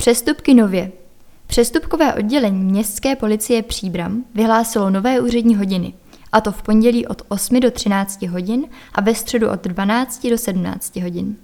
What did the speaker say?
Přestupky nově. Přestupkové oddělení městské policie Příbram vyhlásilo nové úřední hodiny, a to v pondělí od 8 do 13 hodin a ve středu od 12 do 17 hodin.